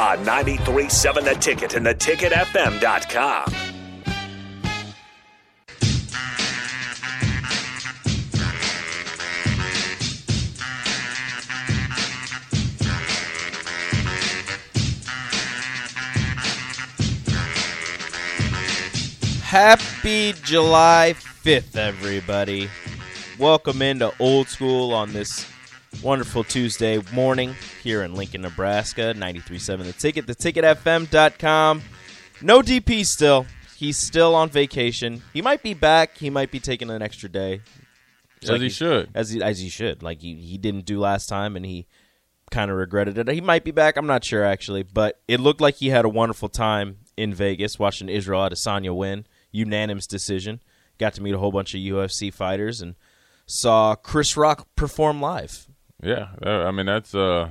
On 93.7 The Ticket and theticketfm.com. Happy July 5th, everybody. Welcome into Old School on this wonderful Tuesday morning here in Lincoln, Nebraska. 93.7 The Ticket, theticketfm.com. No DP still. He's still on vacation. He might be back. He might be taking an extra day. As he should. As he, as he should. Like he, he didn't do last time, and he kind of regretted it. He might be back. I'm not sure, actually. But it looked like he had a wonderful time in Vegas watching Israel Adesanya win unanimous decision. Got to meet a whole bunch of UFC fighters and saw Chris Rock perform live. Yeah, I mean that's uh,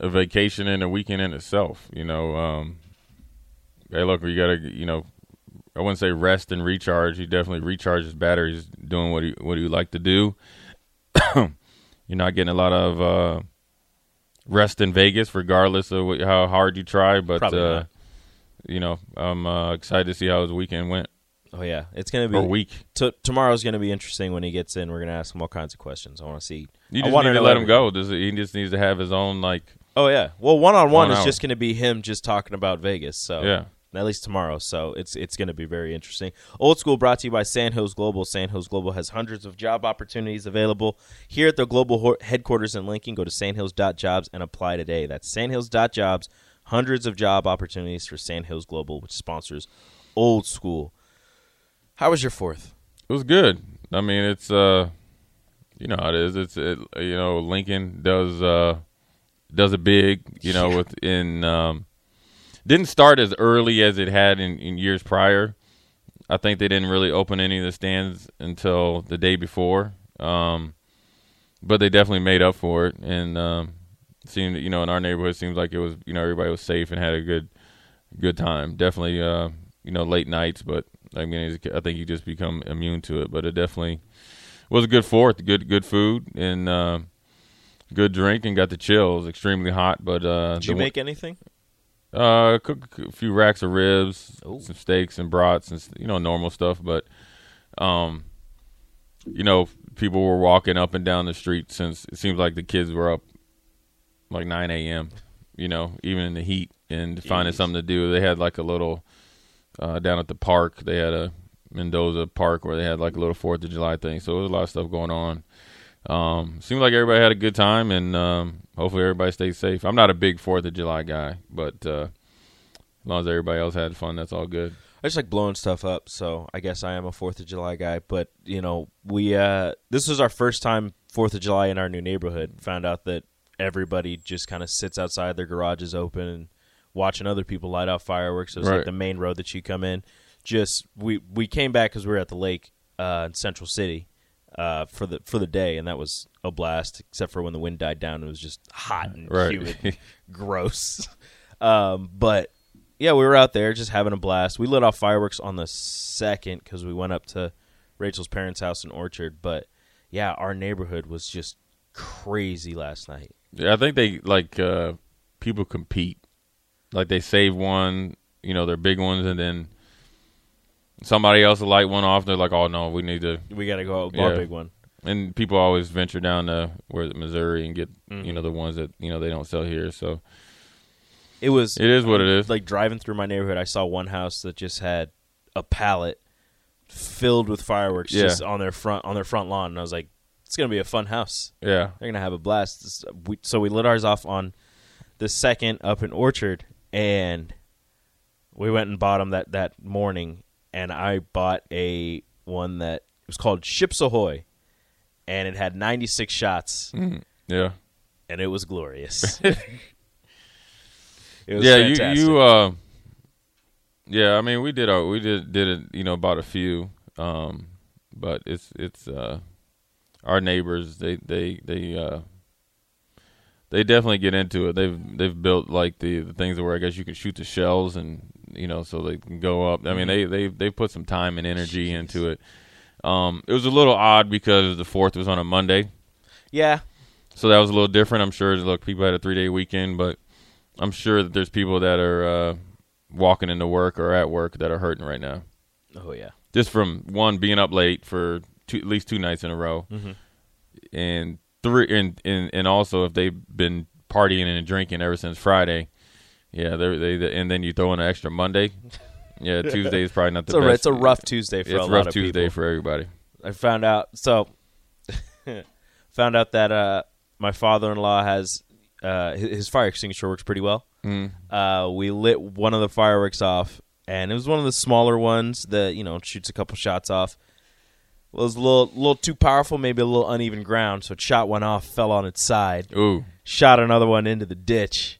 a vacation and a weekend in itself. You know, um, hey, look, you gotta, you know, I wouldn't say rest and recharge. He definitely recharges batteries doing what he what he like to do. You're not getting a lot of uh, rest in Vegas, regardless of what, how hard you try. But uh, you know, I'm uh, excited to see how his weekend went. Oh yeah, it's gonna be a week. T- tomorrow's gonna be interesting when he gets in. We're gonna ask him all kinds of questions. I want to see. You just I need to let him go. Does he just needs to have his own like? Oh yeah. Well, one on one is hour. just gonna be him just talking about Vegas. So Yeah. At least tomorrow, so it's it's going to be very interesting. Old School brought to you by Sandhills Global. Sandhills Global has hundreds of job opportunities available here at their global headquarters in Lincoln. Go to sandhills.jobs and apply today. That's sandhills.jobs. Hundreds of job opportunities for Sandhills Global, which sponsors Old School. How was your fourth? It was good. I mean, it's uh, you know how it is. It's it, you know Lincoln does uh does it big. You know within um didn't start as early as it had in, in years prior. I think they didn't really open any of the stands until the day before. Um, but they definitely made up for it, and um, seemed you know in our neighborhood seems like it was you know everybody was safe and had a good good time. Definitely uh, you know late nights, but I mean I think you just become immune to it. But it definitely was a good fourth, good good food and uh, good drink, and got the chills. Extremely hot, but uh, Did you make anything? uh, cook a few racks of ribs, Ooh. some steaks and brats, and you know normal stuff. But, um, you know, people were walking up and down the street since it seems like the kids were up like 9 a.m. You know, even in the heat and finding something to do. They had like a little uh, down at the park. They had a Mendoza Park where they had like a little Fourth of July thing. So there was a lot of stuff going on. Um, seemed like everybody had a good time, and um, hopefully everybody stays safe. I'm not a big Fourth of July guy, but uh, as long as everybody else had fun, that's all good. I just like blowing stuff up, so I guess I am a Fourth of July guy. But you know, we uh, this was our first time Fourth of July in our new neighborhood. Found out that everybody just kind of sits outside their garages open and watching other people light off fireworks. It was like the main road that you come in. Just we we came back because we were at the lake uh, in Central City uh, for the for the day, and that was a blast. Except for when the wind died down, it was just hot and Right. humid, gross. Um, but yeah, we were out there just having a blast. We lit off fireworks on the second because we went up to Rachel's parents' house in Orchard. But yeah, our neighborhood was just crazy last night. Yeah, I think they like uh, people compete. Like they save one, you know, they're big ones, and then somebody else will light one off. They're like, "Oh no, we need to." We got to go out our Yeah. big one. And people always venture down to where Missouri and get Mm-hmm. you know the ones that you know they don't sell here. So It was it is what it is. like driving through my neighborhood. I saw one house that just had a pallet filled with fireworks Yeah. just on their front on their front lawn, and I was like, "It's gonna be a fun house." yeah, They're gonna have a blast. This- we- So we lit ours off on the second up in Orchard, and we went and bought them that that morning. And I bought a one that it was called Ships Ahoy, and it had 96 shots, yeah. and it was glorious. it was yeah, fantastic. you you uh, yeah. I mean, we did our, we did did it. You know, about a few. Um, but it's it's uh, our neighbors. They they they uh, they definitely get into it. They've they've built like the, the things where I guess you can shoot the shells and you know so they can go up. I mean, they they they put some time and energy into it. Um, it was a little odd because the fourth was on a Monday. yeah, So that was a little different. I'm sure. Look, people had a three day weekend, but I'm sure that there's people that are uh, walking into work or at work that are hurting right now, oh yeah, just from one being up late for two, at least two nights in a row, and three, and, and and also if they've been partying and drinking ever since Friday, yeah, they're, they and then you throw in an extra Monday. Yeah, Tuesday is probably not the it's a, best. it's a rough Tuesday for It's a lot rough of Tuesday people. for everybody. I found out so found out that uh, my father-in-law has uh, his, his fire extinguisher works pretty well. Mm. Uh, we lit one of the fireworks off, and it was one of the smaller ones that you know shoots a couple shots off. It was a little little too powerful, maybe a little uneven ground, so it shot one off, fell on its side, Ooh, shot another one into the ditch,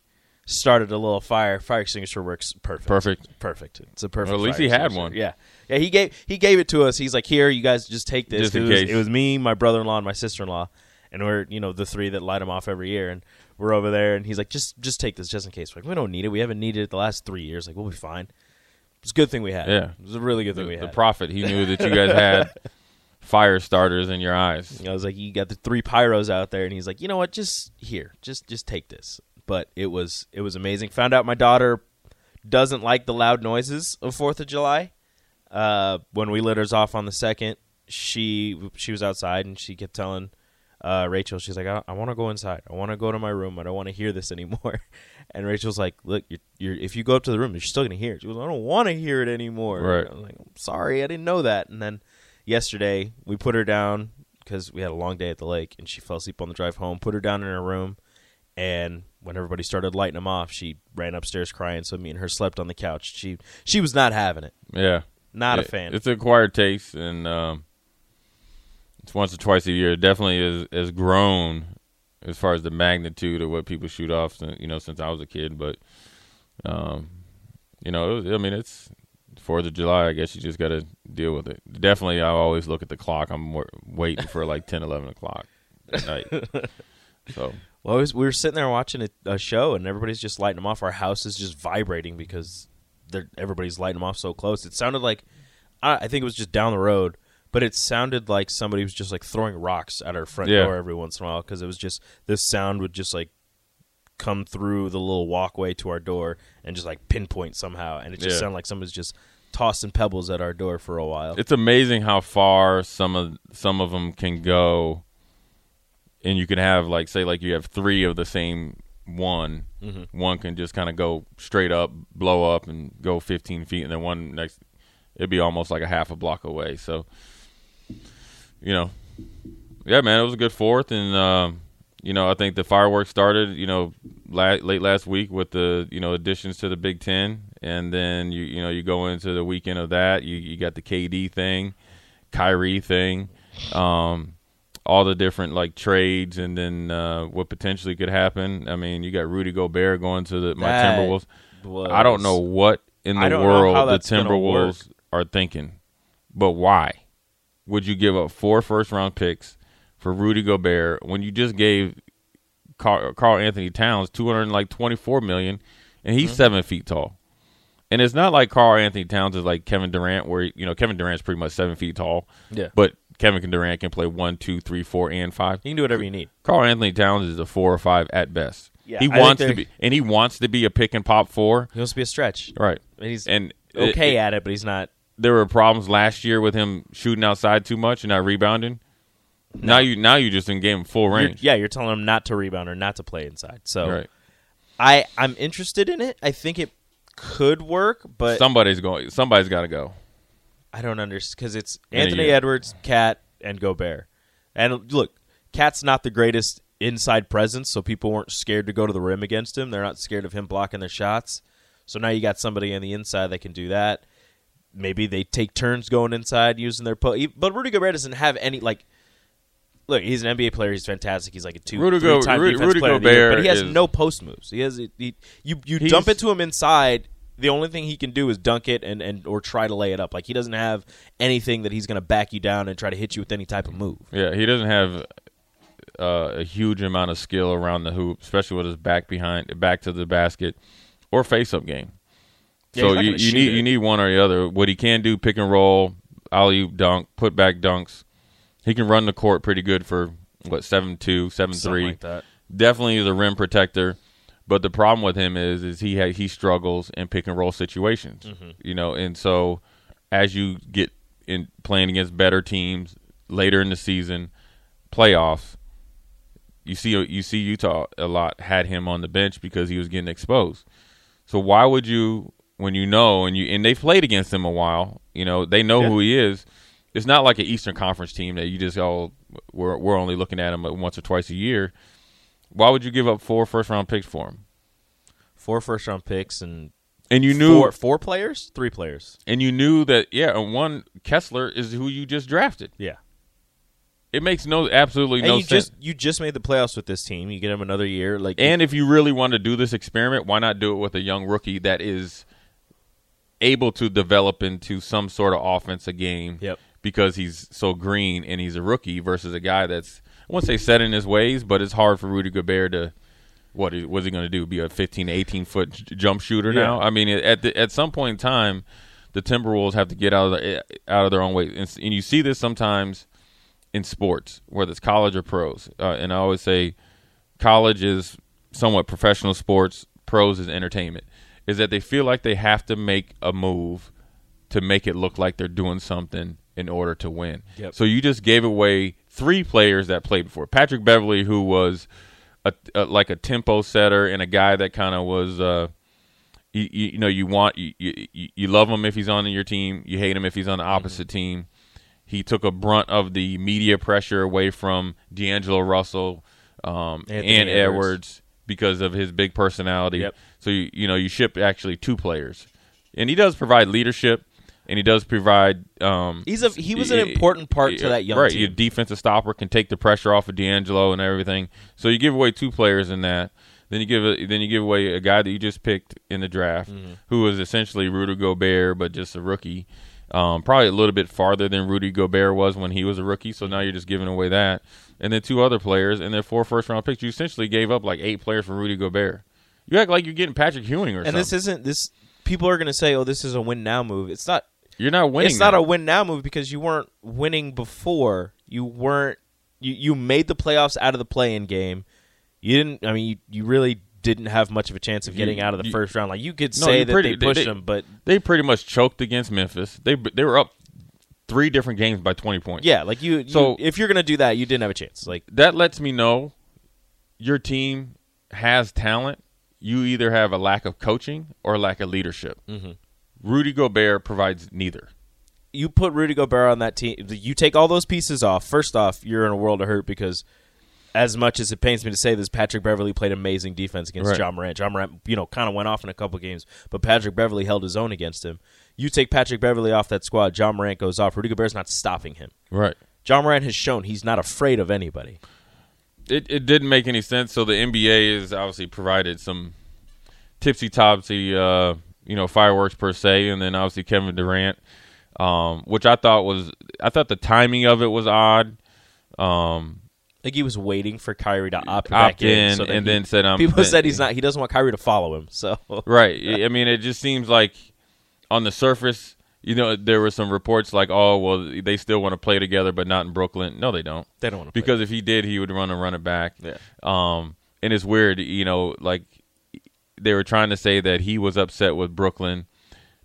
started a little fire. Fire extinguisher works perfect. Perfect. Perfect. It's a perfect. Well, at least he had one. Yeah, yeah. He gave he gave it to us. He's like, here, you guys just take this. Just in it, was, case. it was me, my brother-in-law, and my sister-in-law, and we're you know the three that light them off every year, and we're over there, and he's like, just just take this, just in case. We're like, we don't need it. We haven't needed it the last three years. Like, we'll be fine. It's a good thing we had. Yeah. it was a really good thing the, we had. the prophet. He knew that you guys had fire starters in your eyes. I was like, you got the three pyros out there, and he's like, you know what? Just here, just just take this. But it was it was amazing. Found out my daughter doesn't like the loud noises of Fourth of July. Uh, when we lit hers off on the second, she she was outside and she kept telling uh, Rachel, she's like, I, I want to go inside. I want to go to my room. I don't want to hear this anymore. And Rachel's like, Look, you're, you're if you go up to the room, you're still gonna hear it. She goes, I don't want to hear it anymore. Right. I was like, I'm sorry, I didn't know that. And then yesterday we put her down because we had a long day at the lake, and she fell asleep on the drive home. Put her down in her room, and when everybody started lighting them off, she ran upstairs crying. So me and her slept on the couch. She she was not having it. Yeah, Not a fan. It's acquired taste, and um, it's once or twice a year. It definitely is has grown as far as the magnitude of what people shoot off. You know, since I was a kid, but um, you know, it was, I mean, it's Fourth of July. I guess you just got to deal with it. Definitely, I always look at the clock. I'm waiting for like 10, 11 o'clock at night. So Well, was, we were sitting there watching a, a show, and everybody's just lighting them off. Our house is just vibrating because they're, everybody's lighting them off so close. It sounded like I, I think it was just down the road, but it sounded like somebody was just like throwing rocks at our front Yeah. door every once in a while because it was just this sound would just like come through the little walkway to our door and just like pinpoint somehow, and it just Yeah. sounded like somebody's just tossing pebbles at our door for a while. it's amazing how far some of some of them can go and you can have like say like you have three of the same one one can just kind of go straight up blow up and go 15 feet and then one next it'd be almost like a half a block away. So you know yeah man it was a good fourth and um you know i think the fireworks started you know la- late last week with the you know additions to the big ten and then you you know you go into the weekend of that you you got the kd thing kyrie thing um all the different like trades and then uh what potentially could happen i mean you got rudy gobert going to the my That timberwolves was- i don't know what in the don't know how world the timberwolves are thinking but why would you give up four first round picks for Rudy Gobert when you just gave Karl, Carl Anthony Towns two hundred like twenty four million, and Mm-hmm. he's seven feet tall. And it's not like Karl-Anthony Towns is like Kevin Durant, where you know Kevin Durant's pretty much seven feet tall. Yeah. but Kevin Durant can play one, two, three, four, and five. You can do whatever you need. Karl-Anthony Towns is a four or five at best. Yeah, he I wants to be, and he wants to be a pick and pop four. He wants to be a stretch. Right, He's and it- okay it- at it, but he's not. there were problems last year with him shooting outside too much and not rebounding. Now you now you just in game full You're- range. yeah, you're telling him not to rebound or not to play inside. So Right. I I'm interested in it. I think it could work, but Somebody's going. Somebody's got to go. I don't understand because it's In Anthony. Edwards, KAT, and Gobert. And look, KAT's not the greatest inside presence, so people weren't scared to go to the rim against him. They're not scared of him blocking their shots. So now you got somebody on the inside that can do that. Maybe they take turns going inside using their po- But Rudy Gobert doesn't have any like look, he's an NBA player. He's fantastic. He's like a two, Rudy Go- time Rudy- defense Rudy player the year, Gobert but he has is- no post moves. He has he, you you dump it to him inside. The only thing he can do is dunk it and, and or try to lay it up. Like he doesn't have anything that he's going to back you down and try to hit you with any type of move. Yeah, he doesn't have uh, a huge amount of skill around the hoop, especially with his back behind, back to the basket, or face up game. Yeah, so you, you need it. you need one or the other. What he can do, pick and roll, alley oop dunk, put back dunks. He can run the court pretty good for what seven two, seven Something three. like that. Definitely the rim protector. But the problem with him is, is he ha- he struggles in pick and roll situations. Mm-hmm. You know, and so as you get in playing against better teams later in the season, playoffs, you see you see Utah a lot had him on the bench because he was getting exposed. So why would you when you know and you and they've played against him a while, you know, they know Yeah. who he is. It's not like an Eastern Conference team that you just all we're we're only looking at him once or twice a year. Why would you give up four first round picks for him? Four first round picks and And you knew four, four players, three players. and you knew that yeah, and one Kessler is who you just drafted. Yeah. It makes no absolutely And no you sense. just you just made the playoffs with this team. You get him another year. Like And if you really want to do this experiment, why not do it with a young rookie that is able to develop into some sort of offensive game? Yep. Because he's so green and he's a rookie versus a guy that's won't say set in his ways, but it's hard for Rudy Gobert to what was he going to do? Be a 15, 18 foot j- jump shooter Yeah. now? I mean, at the, at some point in time, the Timberwolves have to get out of the, out of their own way, and, and you see this sometimes in sports, whether it's college or pros. Uh, and I always say, college is somewhat professional sports, pros is entertainment. Is that they feel like they have to make a move to make it look like they're doing something in order to win. Yep. So you just gave away three players that played before. Patrick Beverley, who was a, a like a tempo setter and a guy that kind of was. Uh, you, you, you know you want you, you you love him if he's on your team. You hate him if he's on the opposite team. He took a brunt of the media pressure away from D'Angelo Russell um, and Edwards. Edwards because of his big personality. Yep. So you you know you ship actually two players, and he does provide leadership, and he does provide. Um, He's a- he was an important part to that young right. team. Your defensive stopper can take the pressure off of D'Angelo and everything. So you give away two players in that. Then you give a, then you give away a guy that you just picked in the draft, Mm-hmm. who was essentially Rudy Gobert, but just a rookie. Um, probably a little bit farther than Rudy Gobert was when he was a rookie. So now you're just giving away that, and then two other players, and then four first round picks. You essentially gave up like eight players for Rudy Gobert. You act like you're getting Patrick Ewing or and something. And this isn't this. People are going to say, "Oh, this is a win now move." It's not. You're not winning. it's not now. a win now move because you weren't winning before. You weren't. You you made the playoffs out of the play-in game. You didn't. I mean, you, you really didn't have much of a chance of getting You- out of the you- first round. Like you could No, say that pretty- they pushed they- them, but They pretty much choked against Memphis. They they were up three different games by 20 points. yeah, like you. So- if you're going to do that, you didn't have a chance. Like that lets me know your team has talent. You either have a lack of coaching or lack of leadership. Mm-hmm. Rudy Gobert provides neither. you put Rudy Gobert on that team, you take all those pieces off. First off, you're in a world of hurt because, as much as it pains me to say this, Patrick Beverley played amazing defense against Right. Ja Morant. Ja Morant, you know, kind of went off in a couple games, but Patrick Beverley held his own against him. You take Patrick Beverley off that squad, Ja Morant goes off. Rudy Gobert's not stopping him. Right. Ja Morant has shown he's not afraid of anybody. It it didn't make any sense. So the NBA has obviously provided some tipsy topsy, uh, you know, fireworks per se, and then obviously Kevin Durant, um, which I thought was I thought the timing of it was odd. Um, Like he was waiting for Kyrie to opt, Opt back in, in so and he- then said, um, people then- said he's not. He doesn't want Kyrie to follow him. So Right. I I mean, it just seems like on the surface, you know, there were some reports like, oh, well, they still want to play together, but not in Brooklyn. No, they don't. They don't wanna play. because if he did, he would run and run it back. Yeah. Um, and it's weird, you know, like they were trying to say that he was upset with Brooklyn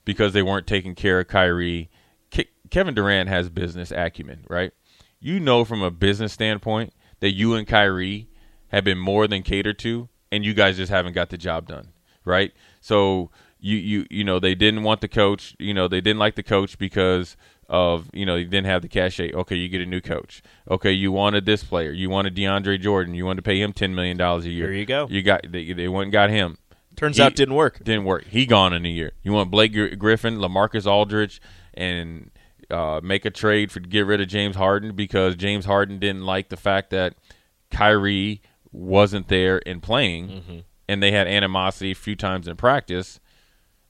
because they weren't taking care of Kyrie. Ke- Kevin Durant has business acumen, right? You know, from a business standpoint, that you and Kyrie have been more than catered to, and you guys just haven't got the job done, right? So you you you know they didn't want the coach, you know they didn't like the coach because of you know you didn't have the cachet. Okay, you get a new coach. Okay, you wanted this player, you wanted DeAndre Jordan, you wanted to pay him ten million dollars a year. There you go. You got they, they went and got him. Turns He- out didn't work. Didn't work. He gone in a year. You want Blake Griffin, LaMarcus Aldridge, and uh, make a trade for get rid of James Harden because James Harden didn't like the fact that Kyrie wasn't there and playing, Mm-hmm. and they had animosity a few times in practice.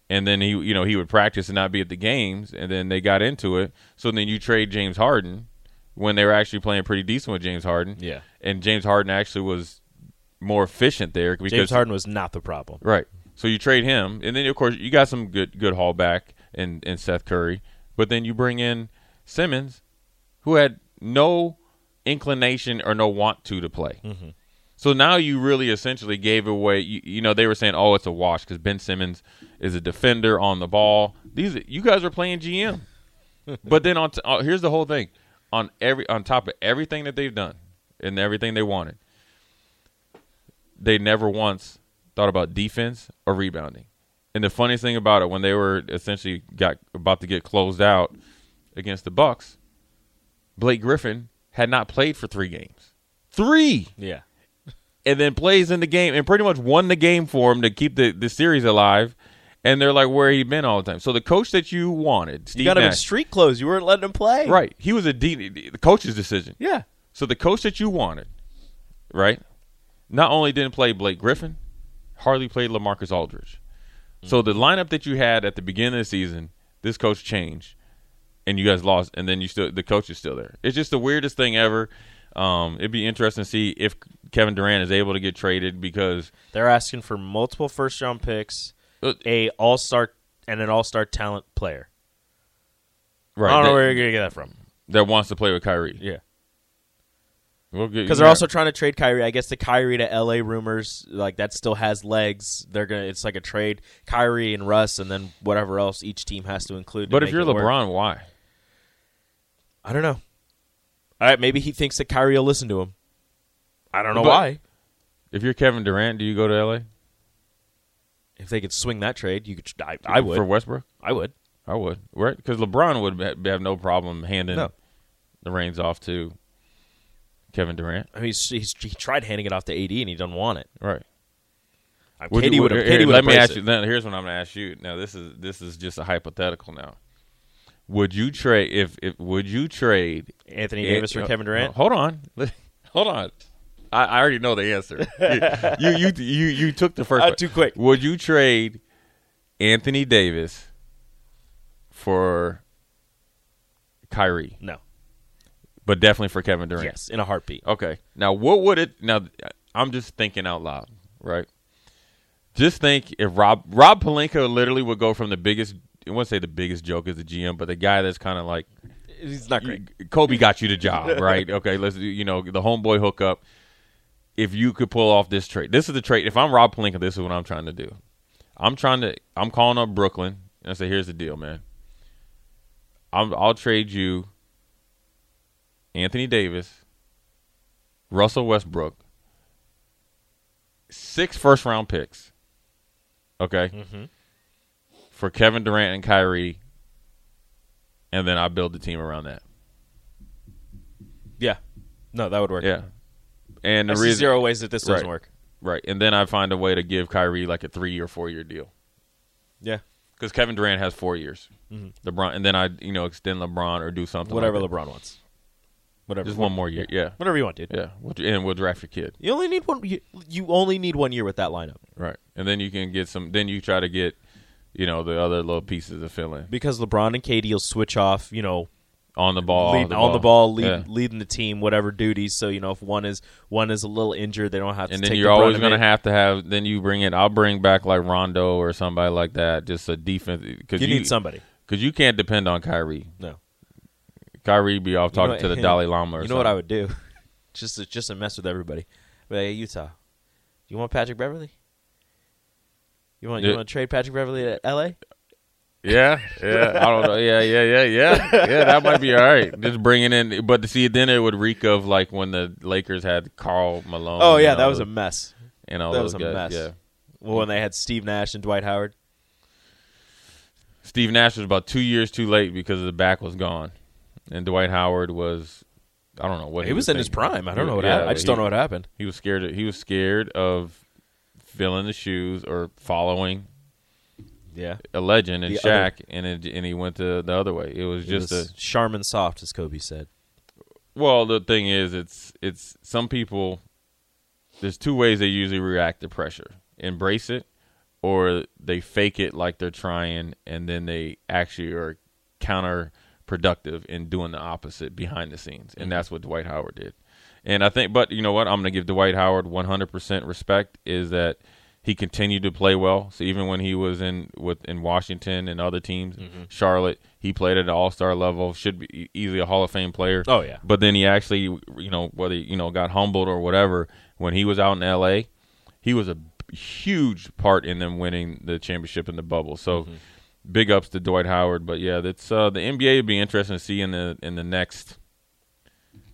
And then he, you know, he would practice and not be at the games, and then they got into it. So then you trade James Harden when they were actually playing pretty decent with James Harden. Yeah. and James Harden actually was more efficient there because James Harden was not the problem. Right. So you trade him, and then of course you got some good good haul back in, in Seth Curry, but then you bring in Simmons, who had no inclination or no want to to play. Mm-hmm. So now you really essentially gave away. You, you know they were saying, "Oh, it's a wash" because Ben Simmons is a defender on the ball. These you guys are playing GM, but then on t- uh, here's the whole thing on every on top of everything that they've done and everything they wanted, they never once thought about defense or rebounding. And the funniest thing about it, when they were essentially got about to get closed out against the Bucks, Blake Griffin had not played for three games. Three, Yeah. and then plays in the game and pretty much won the game for him to keep the, the series alive. And they're like, where he been all the time? So the coach that you wanted, Steve You got him in street clothes. You weren't letting him play. right? He was a D, the coach's decision. Yeah. So the coach that you wanted, right, not only didn't play Blake Griffin, hardly played LaMarcus Aldridge. So the lineup that you had at the beginning of the season, this coach changed, and you guys lost, and then you still the coach is still there. It's just the weirdest thing ever. Um, it'd be interesting to see if Kevin Durant is able to get traded because They're asking for multiple first round picks, Uh, a all star and an all star talent player. right I don't know where you're gonna get that from. that wants to play with Kyrie. Yeah. We'll get- Because they're also trying to trade Kyrie. I guess the Kyrie to LA rumors, like that still has legs. They're gonna it's like a trade. Kyrie and Russ and then whatever else each team has to include. to But if you're it work. LeBron, why? I don't know. All right, maybe he thinks that Kyrie will listen to him. I don't know But- why. If you're Kevin Durant, do you go to LA If they could swing that trade, you could. I, I would. for Westbrook? I would. I would, right? Because LeBron would have no problem handing No. the reins off to Kevin Durant, I mean, he's, he's, he tried handing it off to AD and he doesn't want it. right? Uh, Would KD would have. here, KD would let me ask it. you. Now, here's what I'm going to ask you. Now, this is this is just a hypothetical. Now, would you trade if if would you trade Anthony Davis for uh, Kevin Durant. Hold on, hold on. I, I already know the answer. you, you you you you took the first. Uh, one. too quick. Would you trade Anthony Davis for Kyrie? No. But definitely for Kevin Durant. Yes, in a heartbeat. Okay. Now, what would it? Now, I'm just thinking out loud, right? Just think if Rob Rob Pelinka literally would go from the biggest. I wouldn't say the biggest joke as the GM, but the guy that's kind of like He's not great. Kobe got you the job, right? Okay, let's you know the homeboy hookup. If you could pull off this trade, this is the trade. If I'm Rob Pelinka, this is what I'm trying to do. I'm trying to. I'm calling up Brooklyn and I say, "Here's the deal, man. I'm, I'll trade you Anthony Davis, Russell Westbrook, six first round picks. Okay, for Kevin Durant and Kyrie, and then I build the team around that. Yeah. No, that would work. Yeah, and I the reason zero ways that this doesn't Right. work. right, and then I find a way to give Kyrie like a three or four year deal Yeah. because Kevin Durant has four years. LeBron, and then I you know extend LeBron or do something Mm-hmm. Whatever like that. LeBron wants. Whatever. Just one more year, yeah, Whatever you want, dude. yeah. We'll- And we'll draft your kid. You only need one. You, you only need one year with that lineup Right. And then you can get some then you try to get, you know, the other little pieces to fill in. because LeBron and KD will switch off. You know, On the ball. lead, on the ball, lead, Yeah. leading the team, whatever duties. So you know, if one is one is a little injured, they don't have to. And take then the you're brunt always going to have to have then you bring in I'll bring back like Rondo or somebody like that, just a defense cuz You need somebody. cuz you can't depend on Kyrie. No. Kyrie be off You know talking to the Dalai Lama or You know what I would do? just to, just to mess with everybody. But hey, Utah, you want Patrick Beverley? You want you Yeah. want to trade Patrick Beverley to L.A.? Yeah, yeah, I don't know. Yeah, yeah, yeah, yeah, yeah. That might be all right. Just bringing in, but to see, then it would reek of like when the Lakers had Karl Malone. Oh yeah, that all was a mess. and all that those was a guys. mess. Yeah, Well, when they had Steve Nash and Dwight Howard. Steve Nash was about two years too late because the back was gone, and Dwight Howard was, I don't know what He, was in his prime. I don't know what yeah, happened. I just he- don't know what happened. He was scared. Of, he was scared of filling the shoes or following Yeah. a legend and The Shaq, other- and it, and he went the the other way. It was It just was a Charmin soft, as Kobe said. well. The thing is, it's it's some people. There's two ways they usually react to pressure: embrace it, or they fake it like they're trying, and then they actually are counterproductive in doing the opposite behind the scenes, and that's what Dwight Howard did. And I think, but you know what? I'm going to give Dwight Howard 100% respect. Is that he continued to play well. So even when he was in with in Washington and other teams, Charlotte, he played at an All Star level. Should be easily a Hall of Fame player. Oh, yeah. But then he actually, you know, whether you know got humbled or whatever, when he was out in L.A., he was a huge part in them winning the championship in the bubble. So. Mm-hmm. Big ups to Dwight Howard, but yeah, that's uh, the NBA would be interesting to see in the in the next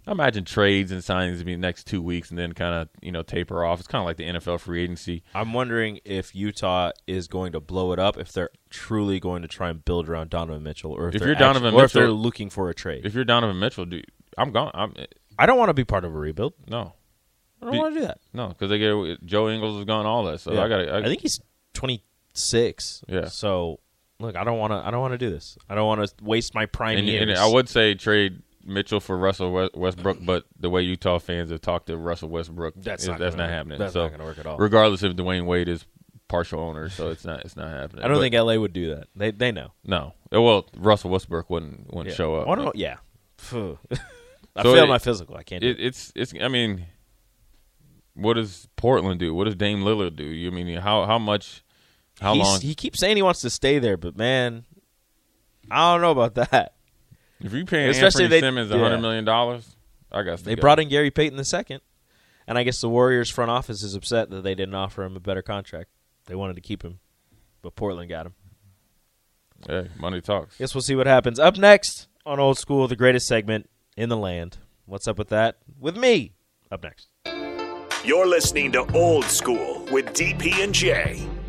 I imagine trades and signings to be the next two weeks, and then kind of you know taper off. It's kind of like the NFL free agency. I'm wondering if Utah is going to blow it up, if they're truly going to try and build around Donovan Mitchell, or if, If they're you're Donovan actually- or if they're looking for a trade. If you're Donovan Mitchell, dude, I'm gone. I'm I don't want to be part of a rebuild. no, I don't want to do that. no, because they get Joe Ingles is gone, all that. So Yeah. I got. I, I think he's 26. Yeah. So look, I don't want to. I don't want to do this. I don't want to waste my prime and, years. and I would say trade Mitchell for Russell Westbrook, but the way Utah fans have talked to Russell Westbrook, That's is- not that's gonna not happening. That's so not gonna work at all. Regardless if Dwyane Wade is partial owner, so it's not it's not happening. I don't But- think LA would do that. They they know. no. Well, Russell Westbrook wouldn't wouldn't Yeah. show up. I don't. Yeah. I So failed it- my physical. I can't. Do it, it's it's. I mean, what does Portland do? What does Dame Lillard do? You mean how how much? How He's- long? He keeps saying he wants to stay there, but man, I don't know about that. if you paying Especially Anthony they- Simmons a yeah. hundred million dollars, I guess They brought in Gary Payton the second, and I guess the Warriors front office is upset that they didn't offer him a better contract. They wanted to keep him, but Portland got him. Hey, money talks. Guess we'll see what happens. Up next on Old School, the greatest segment in the land. What's up with that? With me. Up next. You're listening to Old School with DP and J.